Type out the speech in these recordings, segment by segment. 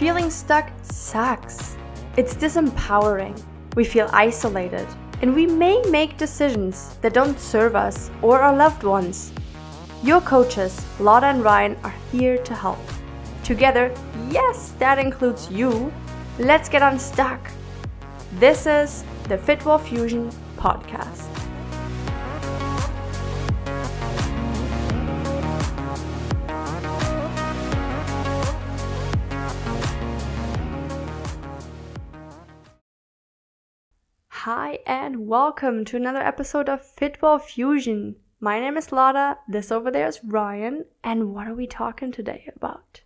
Feeling stuck sucks. It's disempowering. We feel isolated. And we may make decisions that don't serve us or our loved ones. Your coaches, Lotta and Ryan, are here to help. Together, yes, that includes you, let's get unstuck. This is the Fitwell Fusion podcast. And welcome to another episode of FitWell Fusion. My name is Lotta, this over there is Ryan, and what are we talking today about?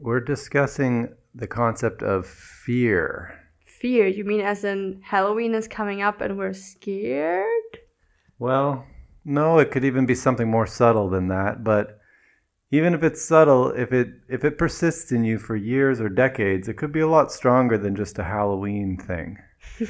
We're discussing the concept of fear. Fear, you mean as in Halloween is coming up and we're scared? Well, no, it could even be something more subtle than that, but even if it's subtle, if it if it persists in you for years or decades, it could be a lot stronger than just a Halloween thing.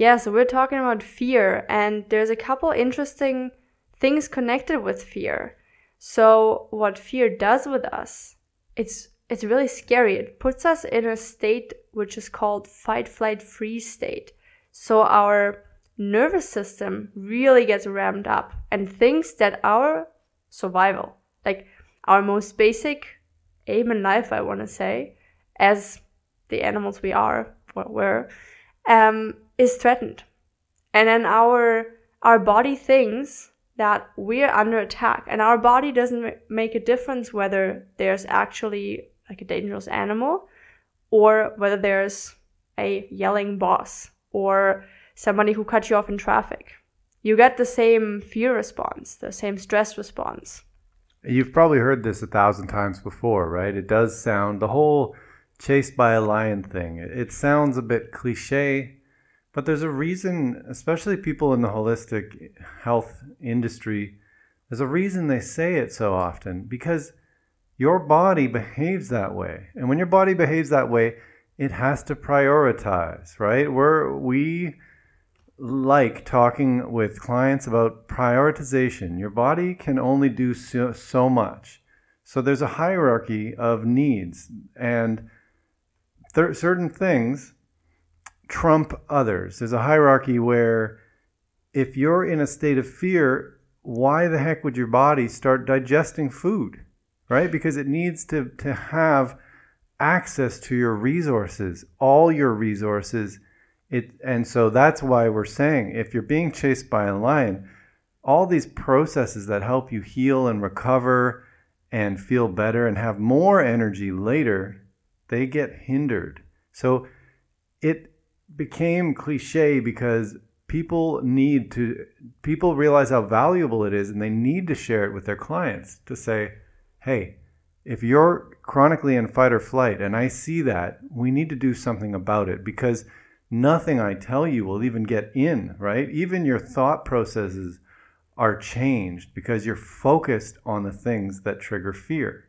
Yeah, so we're talking about fear, and there's a couple interesting things connected with fear. So, what fear does with us, it's it's really scary. It puts us in a state which is called fight, flight, freeze state. So our nervous system really gets ramped up and thinks that our survival, like our most basic aim in life, I want to say, as the animals we are, what we're, um, is threatened. And then our our body thinks that we're under attack and our body doesn't make a difference whether there's actually like a dangerous animal or whether there's a yelling boss or somebody who cut you off in traffic. You get the same fear response, the same stress response. You've probably heard this a thousand times before, right? It does sound the whole chased by a lion thing. It sounds a bit cliche, but there's a reason, especially people in the holistic health industry, there's a reason they say it so often because your body behaves that way. And when your body behaves that way, it has to prioritize, right? We're, we like talking with clients about prioritization. Your body can only do so, so much. So there's a hierarchy of needs, and th- certain things trump others. There's a hierarchy where if you're in a state of fear, why the heck would your body start digesting food? Right? Because it needs to, to have access to your resources, all your resources. It, and so that's why we're saying if you're being chased by a lion, all these processes that help you heal and recover and feel better and have more energy later, they get hindered. So it became cliche because people need to people realize how valuable it is and they need to share it with their clients to say hey if you're chronically in fight or flight and i see that we need to do something about it because nothing i tell you will even get in right? Even your thought processes are changed because you're focused on the things that trigger fear.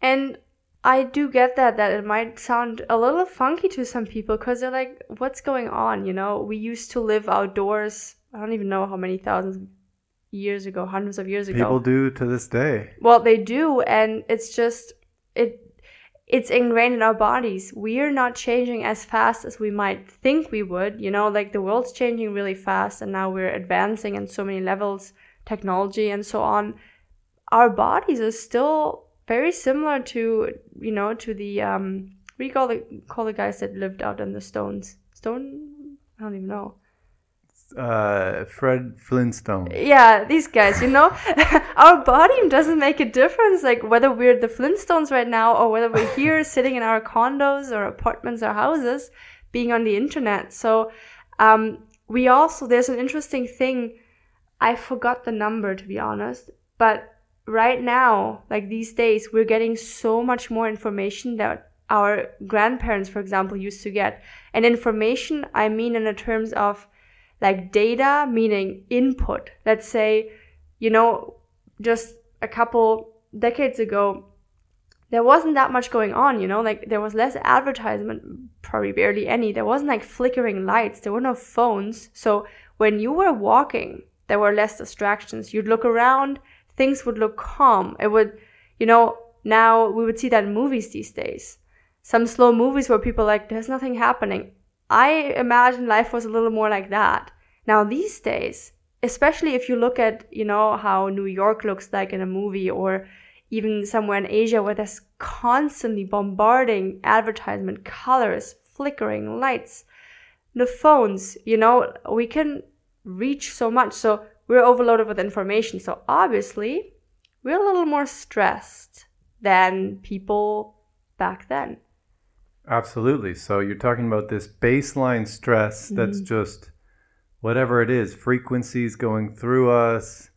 And I do get that that it might sound a little funky to some people because they're like, "What's going on?" You know, we used to live outdoors. I don't even know how many thousands of years ago, hundreds of years ago. People do to this day. Well, they do, and it's just it. It's ingrained in our bodies. We're not changing as fast as we might think we would. You know, like the world's changing really fast, and now we're advancing in so many levels, technology and so on. Our bodies are still very similar to you know to the um we call the call the guys that lived out in the stones? Stone? I don't even know. Uh fred flintstone. Yeah these guys you know? Our body doesn't make a difference like whether we're the flintstones right now or whether we're here sitting in our condos or apartments or houses being on the internet. So um we also there's an interesting thing. I forgot the number to be honest but right now, like these days, we're getting so much more information that our grandparents, for example, used to get. And information, I mean in the terms of like data, meaning input. Let's say, you know, just a couple decades ago, there wasn't that much going on, you know, like there was less advertisement, probably barely any. There wasn't like flickering lights, there were no phones. So when you were walking, there were less distractions. You'd look around, things would look calm. It would, you know, now we would see that in movies these days. some slow movies where people like there's nothing happening. I imagine life was a little more like that. Now these days, especially if you look at, you know, how New York looks like in a movie or even somewhere in Asia where there's constantly bombarding advertisement, colors, flickering lights, the phones, you know, we can reach so much. So we're overloaded with information. So obviously, we're a little more stressed than people back then. Absolutely. So you're talking about this baseline stress that's Mm-hmm. just whatever it is, frequencies going through us,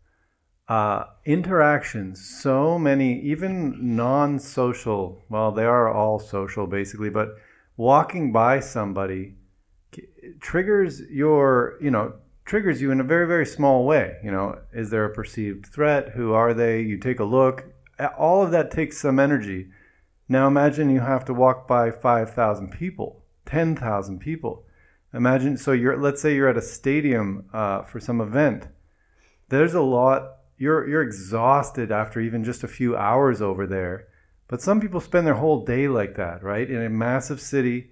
uh, interactions, so many, even non social, well, they are all social basically, but walking by somebody triggers your, you know, triggers you in a very, very small way. You know, is there a perceived threat? Who are they? You take a look. All of that takes some energy. Now imagine you have to walk by 5,000 people, 10,000 people. Imagine, so you're, let's say you're at a stadium uh, for some event. There's a lot, you're, you're exhausted after even just a few hours over there. But some people spend their whole day like that, right? In a massive city,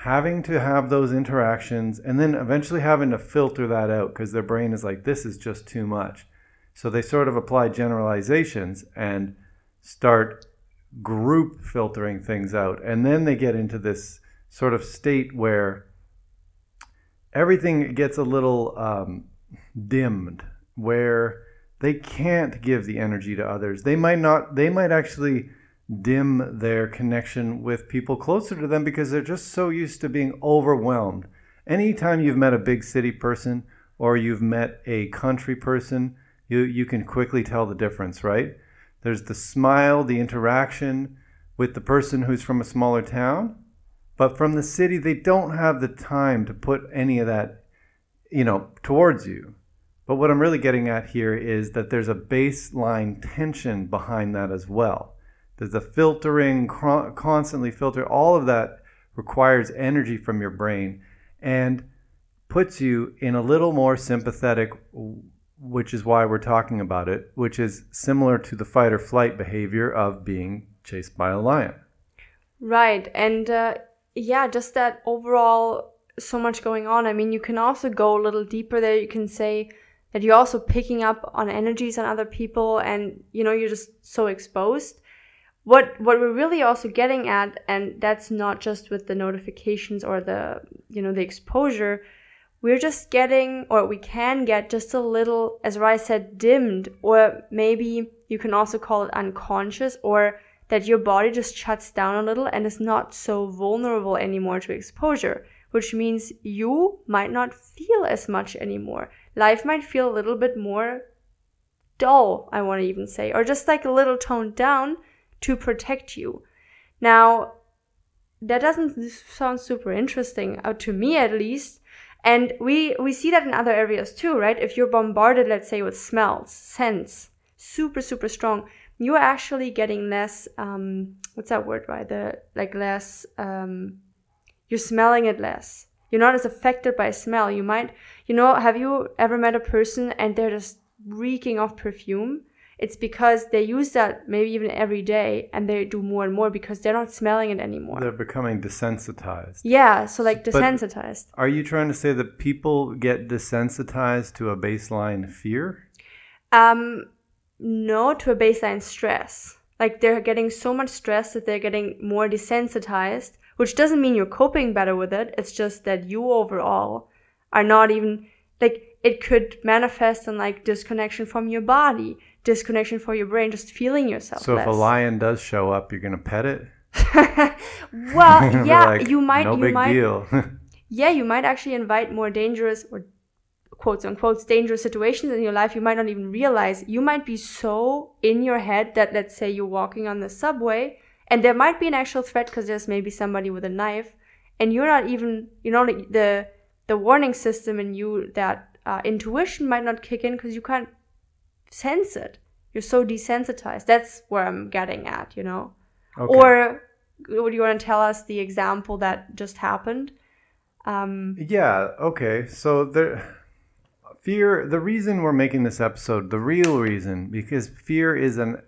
having to have those interactions and then eventually having to filter that out because their brain is like, this is just too much. So they sort of apply generalizations and start group filtering things out. And then they get into this sort of state where everything gets a little um, dimmed, where they can't give the energy to others. They might not, they might actually dim their connection with people closer to them because they're just so used to being overwhelmed. Anytime you've met a big city person or you've met a country person, you, you can quickly tell the difference, right? There's the smile, the interaction with the person who's from a smaller town, but from the city, they don't have the time to put any of that, you know, towards you. But what I'm really getting at here is that there's a baseline tension behind that as well. There's the filtering, constantly filter, all of that requires energy from your brain and puts you in a little more sympathetic, which is why we're talking about it, which is similar to the fight or flight behavior of being chased by a lion. Right. And uh, yeah, just that overall, so much going on. I mean, you can also go a little deeper there. You can say that you're also picking up on energies on other people and, you know, you're just so exposed. What, what we're really also getting at, and that's not just with the notifications or the, you know, the exposure, we're just getting, or we can get just a little, as Rai said, dimmed, or maybe you can also call it unconscious, or that your body just shuts down a little and is not so vulnerable anymore to exposure, which means you might not feel as much anymore. Life might feel a little bit more dull, I want to even say, or just like a little toned down to protect you. Now, that doesn't sound super interesting, uh, to me at least. And we, we see that in other areas too, right? If you're bombarded, let's say, with smells, scents, super, super strong, you're actually getting less, um, what's that word, right? The, like less, um, you're smelling it less. You're not as affected by smell. You might, you know, have you ever met a person and they're just reeking of perfume? It's because they use that maybe even every day and they do more and more because they're not smelling it anymore. They're becoming desensitized. yeah, so like But- desensitized. Are you trying to say that people get desensitized to a baseline fear? Um, no, to a baseline stress. Like they're getting so much stress that they're getting more desensitized, which doesn't mean you're coping better with it. It's just that you overall are not even like it could manifest in like disconnection from your body, disconnection from your brain, just feeling yourself. So if a lion does show up, you're gonna pet it? well, yeah, like, you might, No you big might, deal. yeah, you might actually invite more dangerous or quotes unquote dangerous situations in your life you might not even realize. You might be so in your head that let's say you're walking on the subway and there might be an actual threat because there's maybe somebody with a knife and you're not even you know the the warning system in you that uh, intuition might not kick in because you can't sense it. You're so desensitized. That's where I'm getting at, you know. Okay. Or would you want to tell us the example that just happened? Um, Yeah, okay. So there fear the reason we're making this episode, the real reason, because fear is an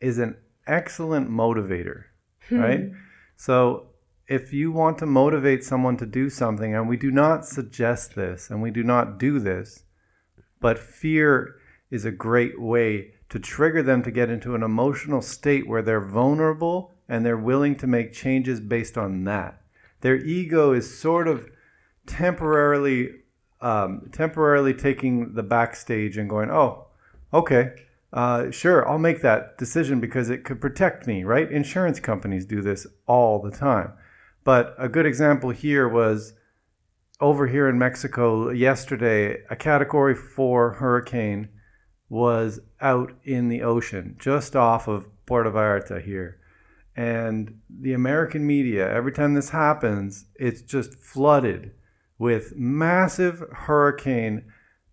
is an excellent motivator, right? So if you want to motivate someone to do something, and we do not suggest this and we do not do this, but fear is a great way to trigger them to get into an emotional state where they're vulnerable and they're willing to make changes based on that. Their ego is sort of temporarily um, temporarily taking the backstage and going, oh, okay, uh, sure, I'll make that decision because it could protect me, right? Insurance companies do this all the time. But a good example here was over here in Mexico yesterday, a category four hurricane was out in the ocean just off of Puerto Vallarta here. And the American media, every time this happens, it's just flooded with massive hurricane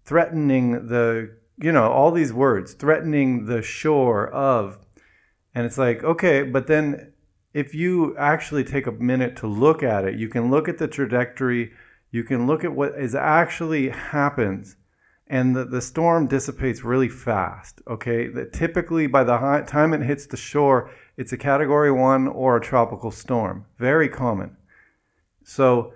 threatening the, you know, all these words, threatening the shore of. And it's like, okay, but then if you actually take a minute to look at it, you can look at the trajectory, you can look at what is actually happens and the, the storm dissipates really fast. Okay, that typically by the high, time it hits the shore, it's a category one or a tropical storm. Very common. So,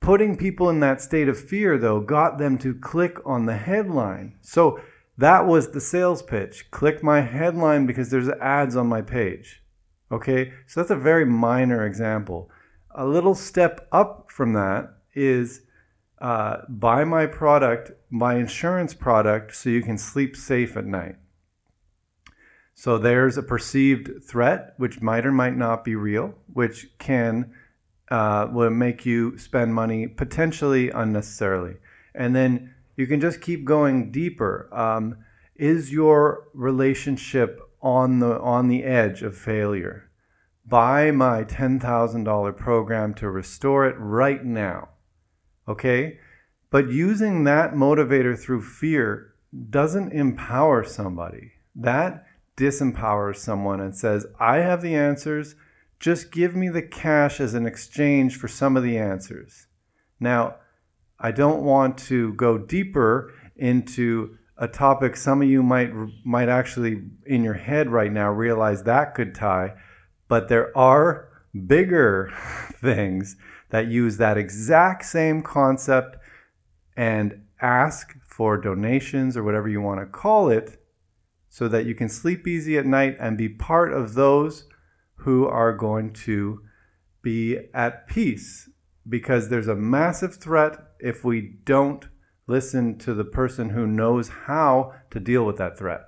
putting people in that state of fear, though, got them to click on the headline. So, that was the sales pitch. Click my headline because there's ads on my page. Okay, so that's a very minor example. A little step up from that is uh, buy my product, my insurance product, so you can sleep safe at night. So there's a perceived threat, which might or might not be real, which can uh, will make you spend money potentially unnecessarily, and then you can just keep going deeper. Um, is your relationship on the on the edge of failure? Buy my ten thousand dollar program to restore it right now Okay? But using that motivator through fear doesn't empower somebody. That disempowers someone and says, I have the answers. Just give me the cash as an exchange for some of the answers. Now, I don't want to go deeper into a topic some of you might might actually in your head right now realize that could tie, but there are bigger things that use that exact same concept and ask for donations or whatever you want to call it so that you can sleep easy at night and be part of those who are going to be at peace because there's a massive threat if we don't listen to the person who knows how to deal with that threat.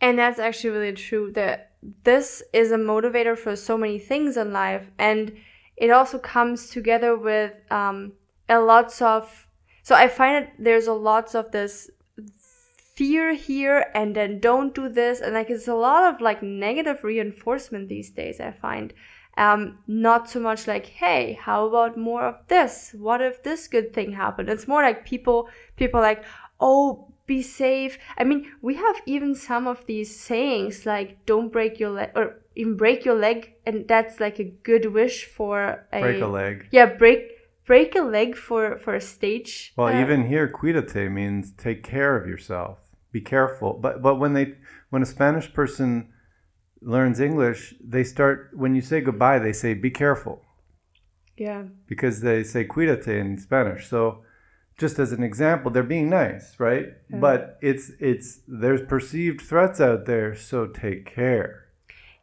And that's actually really true that this is a motivator for so many things in life. And it also comes together with um, a lots of so i find that there's a lots of this fear here and then don't do this. And like it's a lot of like negative reinforcement these days i find um, not so much like hey how about more of this? What if this good thing happened? It's more like people people like oh be safe. I mean we have even some of these sayings like don't break your leg or even break your leg and that's like a good wish for a break a leg. Yeah break break a leg for for a stage well uh, even here cuídate means take care of yourself. Be careful. But but when they when a spanish person learns english they start when you say goodbye they say be careful yeah because they say cuídate in spanish so just as an example they're being nice right yeah. but it's it's there's perceived threats out there so take care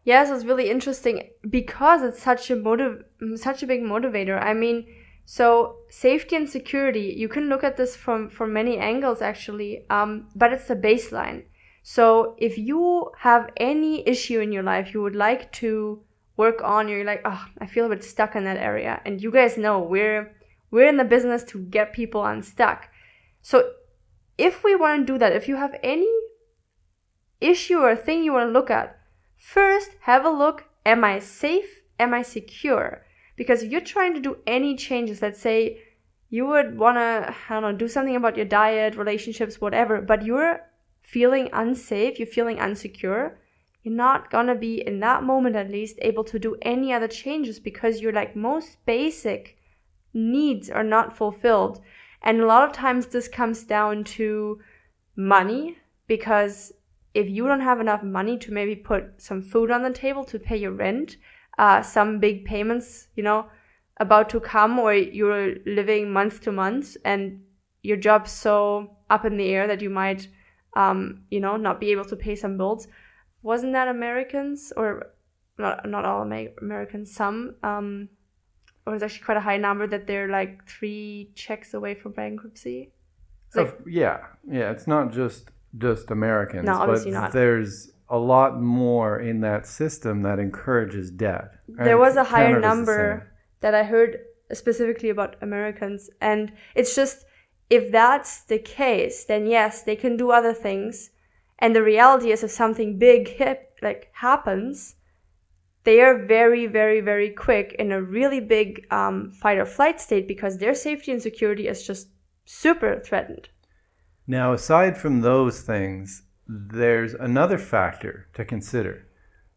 Yes, it's really interesting because it's such a motive, such a big motivator. I mean, so safety and security, you can look at this from from many angles actually, um, but it's the baseline. So if you have any issue in your life you would like to work on, you're like, oh, I feel a bit stuck in that area, and you guys know we're we're in the business to get people unstuck. So if we want to do that, if you have any issue or thing you want to look at, First, have a look am I safe? Am I secure? Because if you're trying to do any changes, let's say you would want to, I don't know, do something about your diet, relationships, whatever, but you're feeling unsafe, you're feeling unsecure, you're not gonna be, in that moment at least, able to do any other changes because your like most basic needs are not fulfilled. And a lot of times this comes down to money because if you don't have enough money to maybe put some food on the table to pay your rent, uh, some big payments, you know, about to come, or you're living month to month, and your job's so up in the air that you might, um, you know, not be able to pay some bills. Wasn't that Americans or not? Not all Americans. Some. Um, or it's actually quite a high number that they're like three checks away from bankruptcy. Like, yeah, yeah. It's not just just Americans, no, but not. there's a lot more in that system that encourages debt. There was a higher number that I heard specifically about Americans, and it's just if that's the case, then yes, they can do other things. And the reality is, if something big hip, like happens, they are very, very, very quick in a really big um, fight or flight state because their safety and security is just super threatened. Now, aside from those things, there's another factor to consider.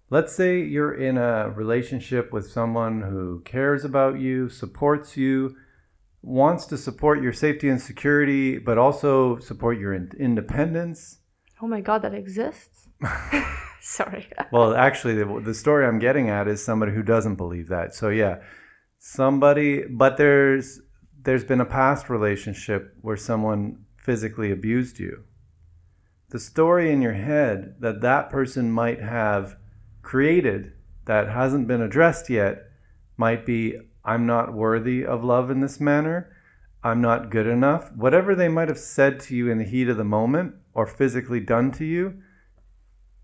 Let's say you're in a relationship with someone who cares about you, supports you, wants to support your safety and security, but also support your independence. Oh my God, that exists? Sorry. well, actually, the, the story I'm getting at is somebody who doesn't believe that. So, yeah, somebody, but there's there's been a past relationship where someone physically abused you. The story in your head that that person might have created that hasn't been addressed yet might be I'm not worthy of love in this manner. I'm not good enough. Whatever they might have said to you in the heat of the moment or physically done to you,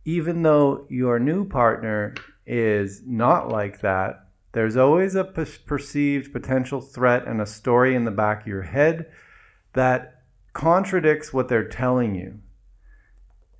even though your new partner is not like that, there's always a perceived potential threat and a story in the back of your head that contradicts what they're telling you.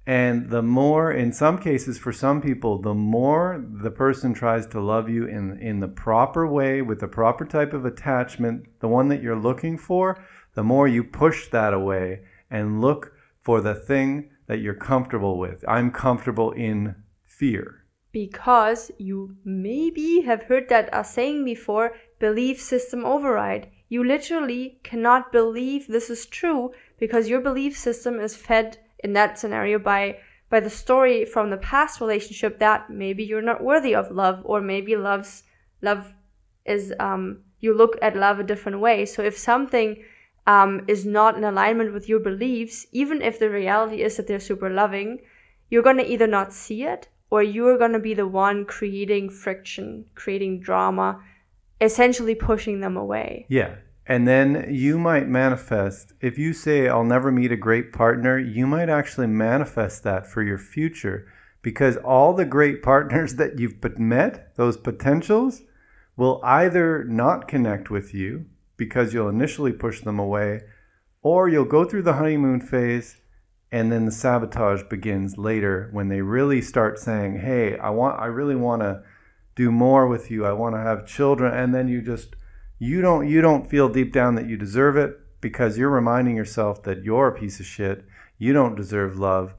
And the more, in some cases, for some people, the more the person tries to love you in, in the proper way, with the proper type of attachment, the one that you're looking for, the more you push that away and look for the thing that you're comfortable with. I'm comfortable in fear because you maybe have heard that uh, saying before belief system override. You literally cannot believe this is true because your belief system is fed in that scenario by by the story from the past relationship that maybe you're not worthy of love or maybe love's love is um you look at love a different way. So if something um, is not in alignment with your beliefs, even if the reality is that they're super loving, you're going to either not see it or you're going to be the one creating friction, creating drama, essentially pushing them away. Yeah. And then you might manifest, if you say, I'll never meet a great partner, you might actually manifest that for your future. Because all the great partners that you've met, those potentials, will either not connect with you because you'll initially push them away, or you'll go through the honeymoon phase and then the sabotage begins later when they really start saying hey i want i really want to do more with you. I want to have children and then you just you don't you don't feel deep down that you deserve it because you're reminding yourself that you're a piece of shit you don't deserve love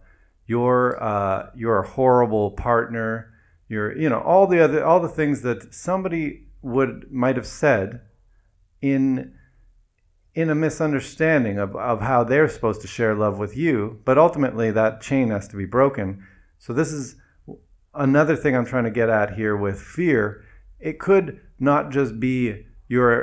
you're uh, you're a horrible partner you're you know all the other all the things that somebody would might have said in in a misunderstanding of, of how they're supposed to share love with you, but ultimately that chain has to be broken. So, this is another thing I'm trying to get at here with fear. It could not just be your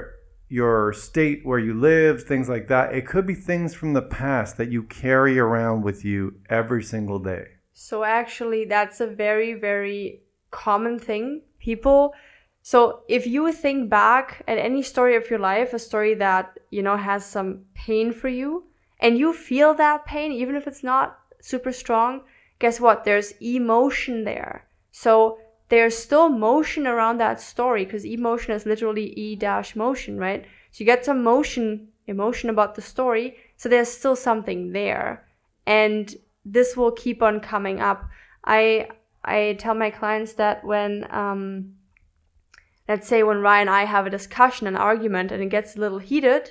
your state where you live, things like that. It could be things from the past that you carry around with you every single day. So actually that's a very very common thing. People so if you think back at any story of your life, a story that, you know, has some pain for you, and you feel that pain, even if it's not super strong, guess what? There's emotion there. So there's still motion around that story because emotion is literally E dash motion, right? So you get some motion, emotion about the story. So there's still something there. And this will keep on coming up. I, I tell my clients that when, um, let's say when Ryan and I have a discussion, an argument, and it gets a little heated,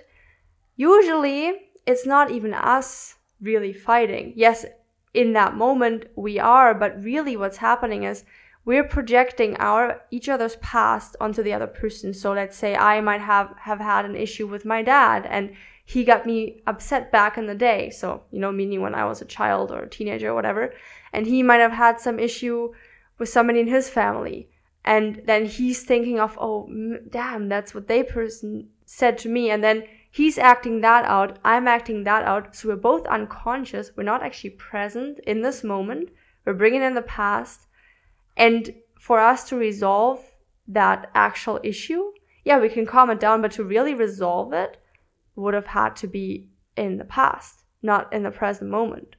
usually it's not even us really fighting. Yes, in that moment we are, but really what's happening is we're projecting our each other's past onto the other person. So let's say I might have have had an issue with my dad and he got me upset back in the day. So, you know, meaning when I was a child or a teenager or whatever, and he might have had some issue with somebody in his family. And then he's thinking of oh damn that's what they person said to me. And then he's acting that out. I'm acting that out. So we're both unconscious. We're not actually present in this moment. We're bringing in the past and for us to resolve that actual issue yeah we can calm it down but to really resolve it would have had to be in the past not in the present moment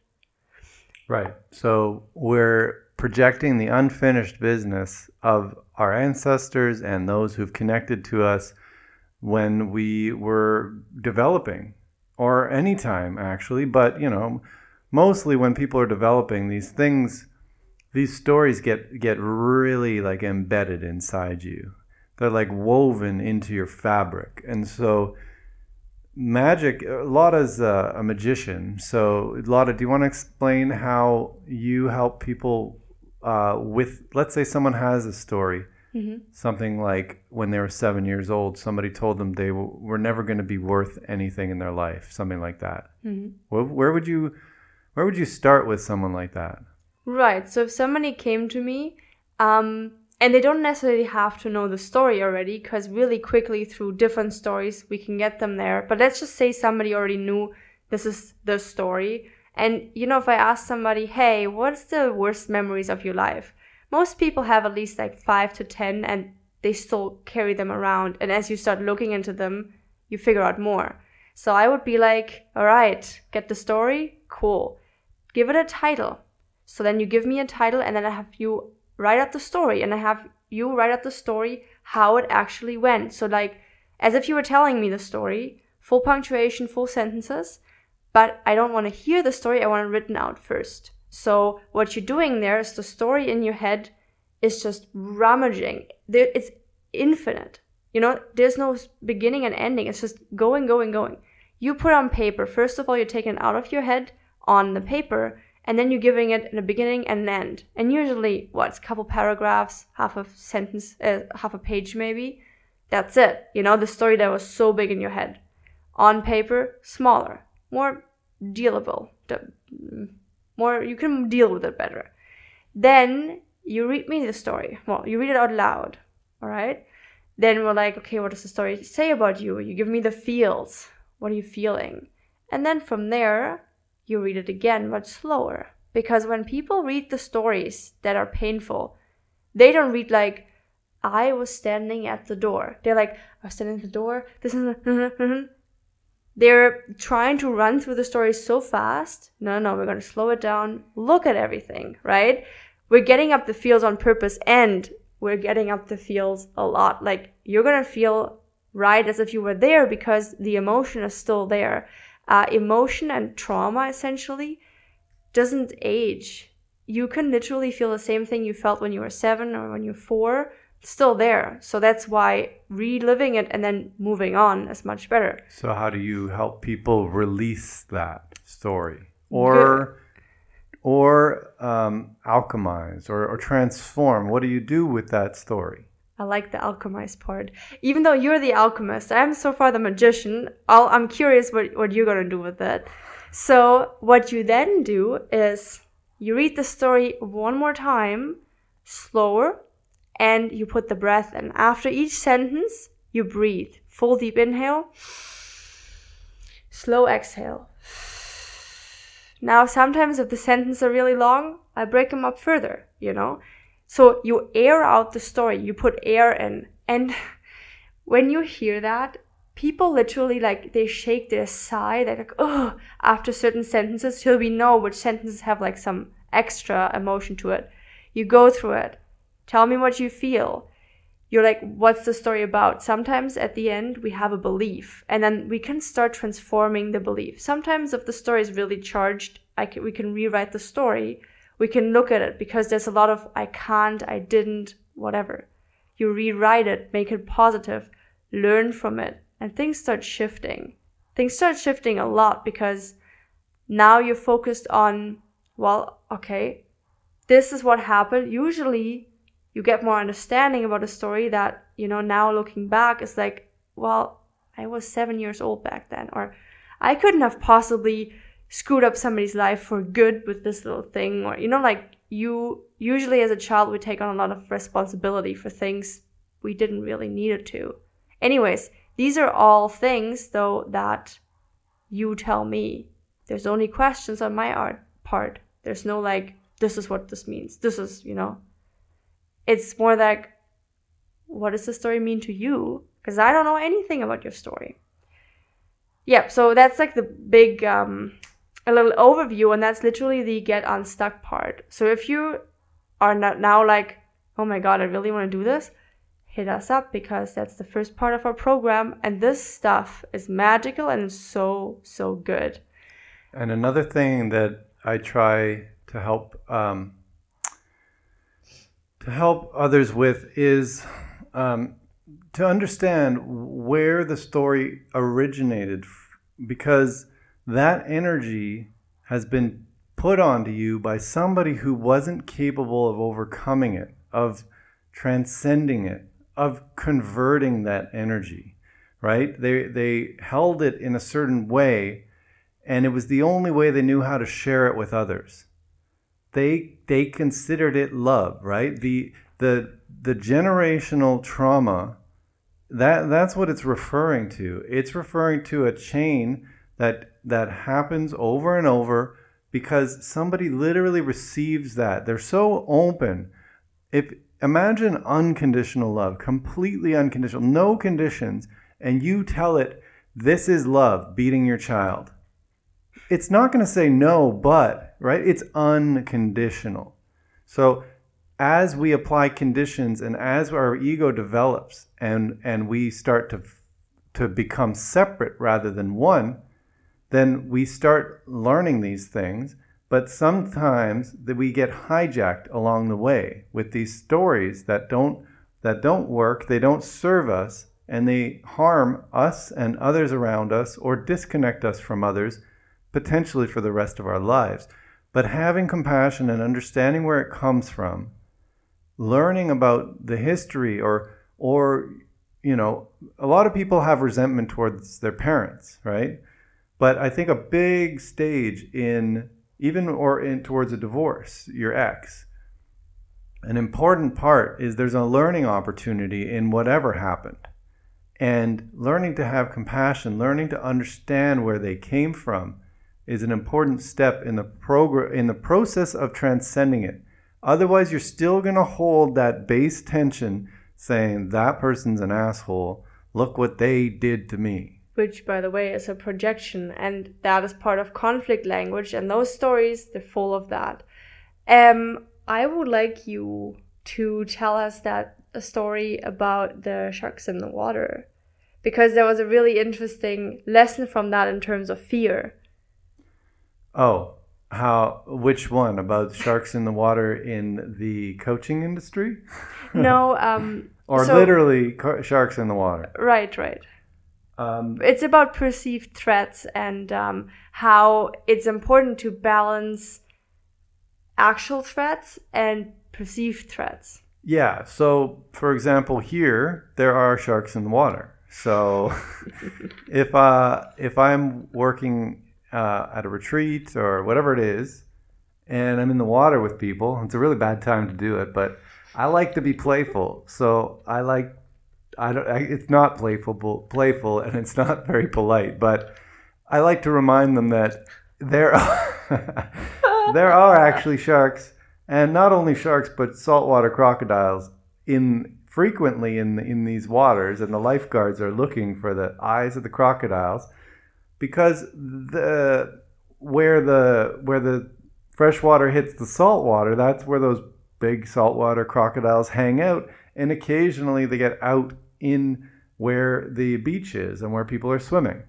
Right. So we're projecting the unfinished business of our ancestors and those who've connected to us when we were developing or anytime actually, but you know, mostly when people are developing these things these stories get get really like embedded inside you. They're like woven into your fabric. And so magic Lotta's a, a magician so Lotta do you want to explain how you help people uh, with let's say someone has a story mm-hmm. something like when they were seven years old somebody told them they w- were never going to be worth anything in their life something like that Mm-hmm. where, where would you where would you start with someone like that Right. So if somebody came to me, um, and they don't necessarily have to know the story already, because really quickly through different stories we can get them there. But let's just say somebody already knew this is the story. And you know, if I ask somebody, hey, what's the worst memories of your life? Most people have at least like five to ten, and they still carry them around. And as you start looking into them, you figure out more. So I would be like, all right, get the story? Cool. Give it a title. So then you give me a title, and then I have you write out the story, and I have you write out the story, how it actually went. So, like, as if you were telling me the story, full punctuation, full sentences, but I don't want to hear the story, I want it written out first. So, what you're doing there is the story in your head is just rummaging. It's infinite. You know, there's no beginning and ending. It's just going, going, going. You put on paper. First of all, you're taking it out of your head on the paper, and then you're giving it a beginning and an end. And usually, what's a couple paragraphs, half a sentence, uh, half a page maybe. That's it. You know, the story that was so big in your head. On paper, smaller, more dealable, more you can deal with it better. Then you read me the story. Well, you read it out loud. All right. Then we're like, okay, what does the story say about you? You give me the feels. What are you feeling? And then from there, you read it again, much slower. Because when people read the stories that are painful, they don't read like, I was standing at the door. They're like, I was standing at the door. This is. They're trying to run through the story so fast. No, no, we're going to slow it down. Look at everything, right? We're getting up the feels on purpose and we're getting up the feels a lot. Like, you're going to feel right as if you were there because the emotion is still there uh, emotion and trauma essentially doesn't age. You can literally feel the same thing you felt when you were seven or when you're four, still there. So that's why reliving it and then moving on is much better. So, how do you help people release that story, or or um, alchemize, or, or transform? What do you do with that story? I like the alchemize part. Even though you're the alchemist, I'm so far the magician. I'll, I'm curious what, what you're gonna do with it. So, what you then do is you read the story one more time, slower, and you put the breath in. After each sentence, you breathe. Full deep inhale, slow exhale. Now, sometimes if the sentences are really long, I break them up further, you know? So you air out the story, you put air in. And when you hear that, people literally like they shake their side, they're like, oh, after certain sentences, till we know which sentences have like some extra emotion to it. You go through it. Tell me what you feel. You're like, what's the story about? Sometimes at the end, we have a belief, and then we can start transforming the belief. Sometimes, if the story is really charged, I can, we can rewrite the story we can look at it because there's a lot of I can't, I didn't, whatever. You rewrite it, make it positive, learn from it, and things start shifting. Things start shifting a lot because now you're focused on, well, okay, this is what happened. Usually you get more understanding about a story that, you know, now looking back is like, well, I was seven years old back then, or I couldn't have possibly screwed up somebody's life for good with this little thing or you know like you usually as a child we take on a lot of responsibility for things we didn't really need it to. Anyways, these are all things though that you tell me. There's only questions on my art part. There's no like this is what this means. This is, you know. It's more like what does the story mean to you? Because I don't know anything about your story. Yeah, so that's like the big um a little overview and that's literally the get unstuck part. So if you are not now like, oh my god, I really want to do this, hit us up because that's the first part of our program and this stuff is magical and so so good. And another thing that I try to help um, to help others with is um, to understand where the story originated, because that energy has been put onto you by somebody who wasn't capable of overcoming it, of transcending it, of converting that energy, right? They, they held it in a certain way, and it was the only way they knew how to share it with others. They, they considered it love, right? The, the, the generational trauma, that, that's what it's referring to. It's referring to a chain that that happens over and over because somebody literally receives that. They're so open. If imagine unconditional love, completely unconditional, no conditions, and you tell it this is love, beating your child. It's not going to say no, but, right? It's unconditional. So as we apply conditions and as our ego develops and and we start to to become separate rather than one, then we start learning these things. But sometimes that we get hijacked along the way with these stories that don't that don't work, they don't serve us, and they harm us and others around us or disconnect us from others, potentially for the rest of our lives. But having compassion and understanding where it comes from, learning about the history or or you know, a lot of people have resentment towards their parents, right? But I think a big stage in even or in towards a divorce, your ex, an important part is there's a learning opportunity in whatever happened. And learning to have compassion, learning to understand where they came from is an important step in the progr- in the process of transcending it. Otherwise, you're still going to hold that base tension saying that person's an asshole. Look what they did to me which by the way is a projection and that is part of conflict language and those stories they're full of that. Um i would like you to tell us that a story about the sharks in the water because there was a really interesting lesson from that in terms of fear. Oh how which one? About sharks in the water in the coaching industry? No um or so, literally sharks in the water. Right right um, it's about perceived threats and um, how it's important to balance actual threats and perceived threats. Yeah. So, for example, here there are sharks in the water. So, if uh, if I'm working uh, at a retreat or whatever it is, and I'm in the water with people, it's a really bad time to do it, but I like to be playful. So I like I don't. I, it's not playful, playful, and it's not very polite. But I like to remind them that there are there are actually sharks, and not only sharks, but saltwater crocodiles in frequently in in these waters, and the lifeguards are looking for the eyes of the crocodiles because the where the where the fresh water hits the salt water, that's where those big saltwater crocodiles hang out, and occasionally they get out in where the beach is and where people are swimming.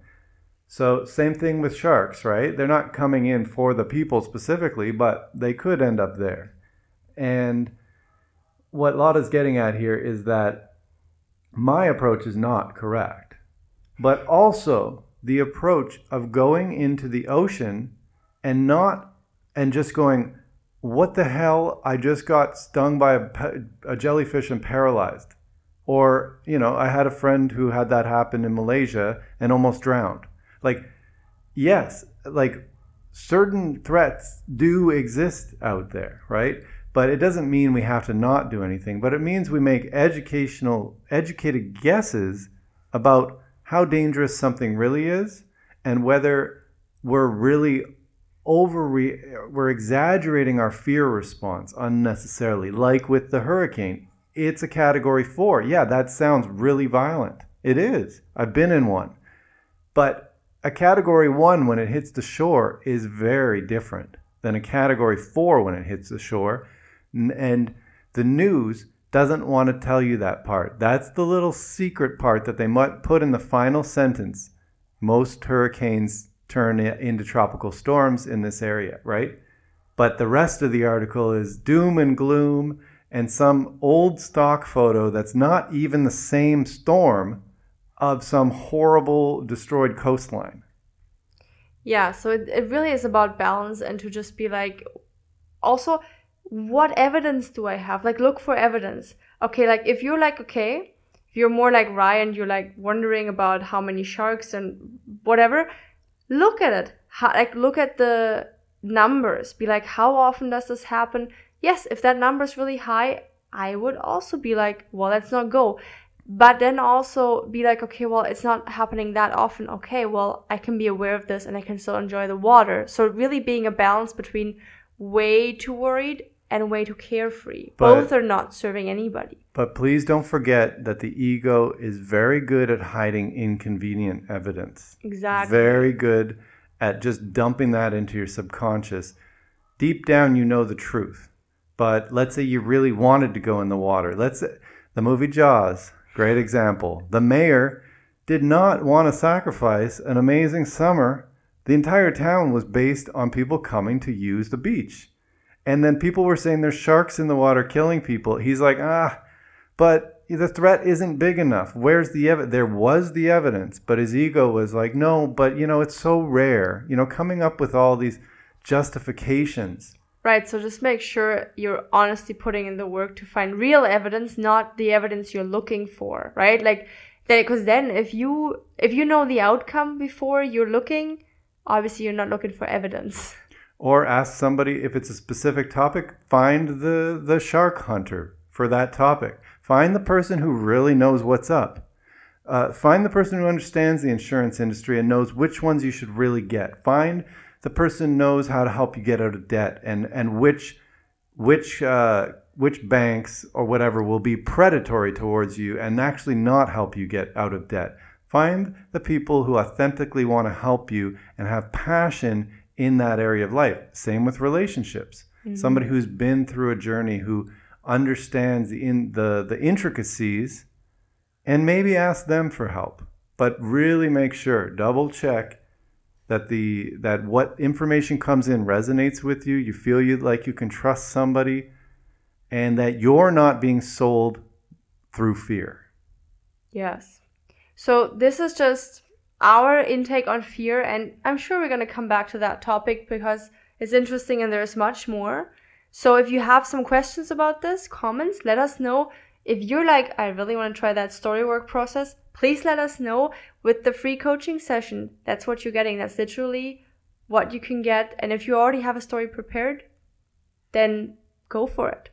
So, same thing with sharks, right? They're not coming in for the people specifically, but they could end up there. And what Lotta's getting at here is that my approach is not correct, but also the approach of going into the ocean and not, and just going, what the hell? I just got stung by a, a jellyfish and paralyzed. Or, you know, I had a friend who had that happen in Malaysia and almost drowned. Like, yes, like certain threats do exist out there, right? But it doesn't mean we have to not do anything, but it means we make educational, educated guesses about how dangerous something really is and whether we're really over we're exaggerating our fear response unnecessarily like with the hurricane. It's a category 4 yeah that sounds really violent. It is. I've been in one. But a category 1 when it hits the shore is very different than a category 4 when it hits the shore. And the news doesn't want to tell you that part. That's the little secret part that they might put in the final sentence. Most hurricanes turn into tropical storms in this area, right? But the rest of the article is doom and gloom and some old stock photo that's not even the same storm of some horrible destroyed coastline. Yeah, so it, it really is about balance and to just be like, also, what evidence do I have? Like, look for evidence. Okay, like if you're like, okay, if you're more like Ryan, you're like wondering about how many sharks and whatever, look at it. How, like look at the numbers. Be like, how often does this happen? Yes, if that number is really high, I would also be like, well, let's not go. But then also be like, okay, well, it's not happening that often. Okay, well, I can be aware of this and I can still enjoy the water. So really being a balance between way too worried and way too carefree. But, Both are not serving anybody. But please don't forget that the ego is very good at hiding inconvenient evidence. Exactly. Very good at just dumping that into your subconscious. Deep down, you know the truth. But let's say you really wanted to go in the water. Let's say the movie Jaws, great example. The mayor did not want to sacrifice an amazing summer. The entire town was based on people coming to use the beach. And then people were saying there's sharks in the water killing people. He's like, ah, but the threat isn't big enough. Where's the evidence? There was the evidence, but his ego was like, no, but you know, it's so rare. You know, coming up with all these justifications. Right. So just make sure you're honestly putting in the work to find real evidence, not the evidence you're looking for. Right. Like, because then if you if you know the outcome before you're looking, obviously you're not looking for evidence. Or ask somebody if it's a specific topic find the the shark hunter for that topic. Find the person who really knows what's up. Uh, find the person who understands the insurance industry and knows which ones you should really get. Find the person knows how to help you get out of debt and and which which uh, which banks or whatever will be predatory towards you and actually not help you get out of debt. Find the people who authentically want to help you and have passion in that area of life. Same with relationships. Mm-hmm. Somebody who's been through a journey who understands the in the, the intricacies and maybe ask them for help. But really make sure, double check that the that what information comes in resonates with you, you feel you like you can trust somebody, and that you're not being sold through fear. Yes. So this is just our intake on fear, and I'm sure we're going to come back to that topic because it's interesting and there's much more. So if you have some questions about this, comments, let us know. If you're like, I really want to try that story work process, please let us know with the free coaching session. That's what you're getting. That's literally what you can get. And if you already have a story prepared, then go for it.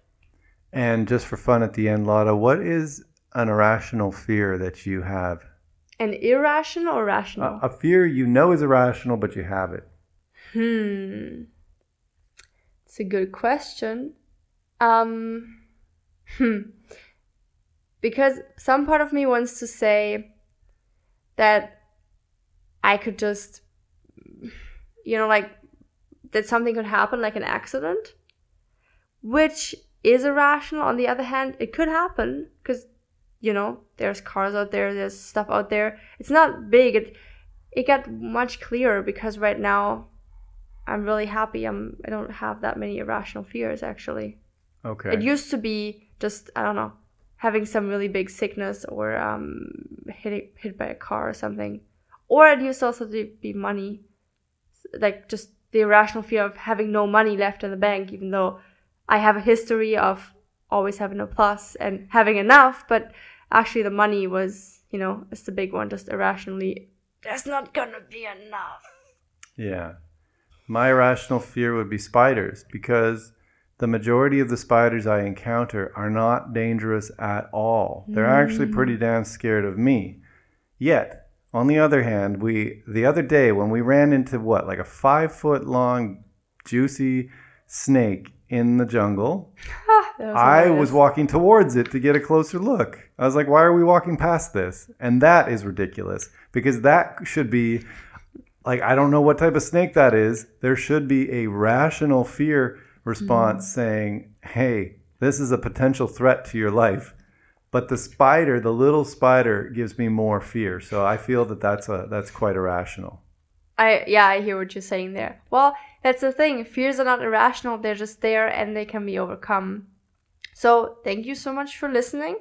And just for fun at the end, Lotta, what is an irrational fear that you have? An irrational or rational? A, a fear you know is irrational, but you have it. Hmm. It's a good question. Um, hmm. Because some part of me wants to say that I could just, you know, like that something could happen, like an accident, which is irrational. On the other hand, it could happen because you know there's cars out there there's stuff out there. It's not big. It it got much clearer because right now i'm really happy. I'm i don't have that many irrational fears actually. Okay. It used to be just i don't know having some really big sickness or um hit hit by a car or something. Or it used also to be money. Like just the irrational fear of having no money left in the bank even though i have a history of always having a plus and having enough, but actually the money was, you know, it's the big one, just irrationally, there's not gonna be enough. Yeah. my irrational fear would be spiders because the majority of the spiders I encounter are not dangerous at all. They're actually mm. pretty damn scared of me. Yet, on the other hand, we the other day when we ran into what like a five foot long, juicy snake in the jungle, That I was walking towards it to get a closer look. I was like, why are we walking past this? And that is ridiculous because that should be like, I don't know what type of snake that is. There should be a rational fear response Mm-hmm. saying, hey, this is a potential threat to your life. But the spider, the little spider, gives me more fear. So I feel that that's a that's quite irrational. I yeah, I hear what you're saying there. Well, that's the thing. Fears are not irrational. They're just there and they can be overcome. So, thank you so much for listening,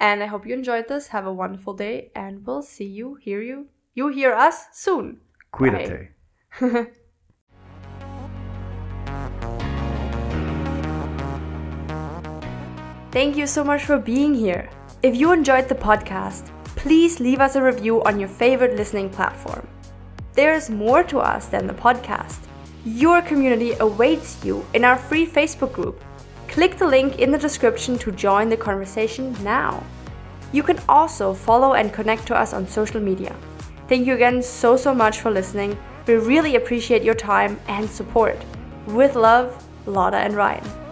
and I hope you enjoyed this. Have a wonderful day, and we'll see you, hear you, you hear us soon. Cuídate. Thank you so much for being here. If you enjoyed the podcast, please leave us a review on your favorite listening platform. There's more to us than the podcast. Your community awaits you in our free Facebook group. Click the link in the description to join the conversation now. You can also follow and connect to us on social media. Thank you again so, so much for listening. We really appreciate your time and support. With love, Lotta and Ryan.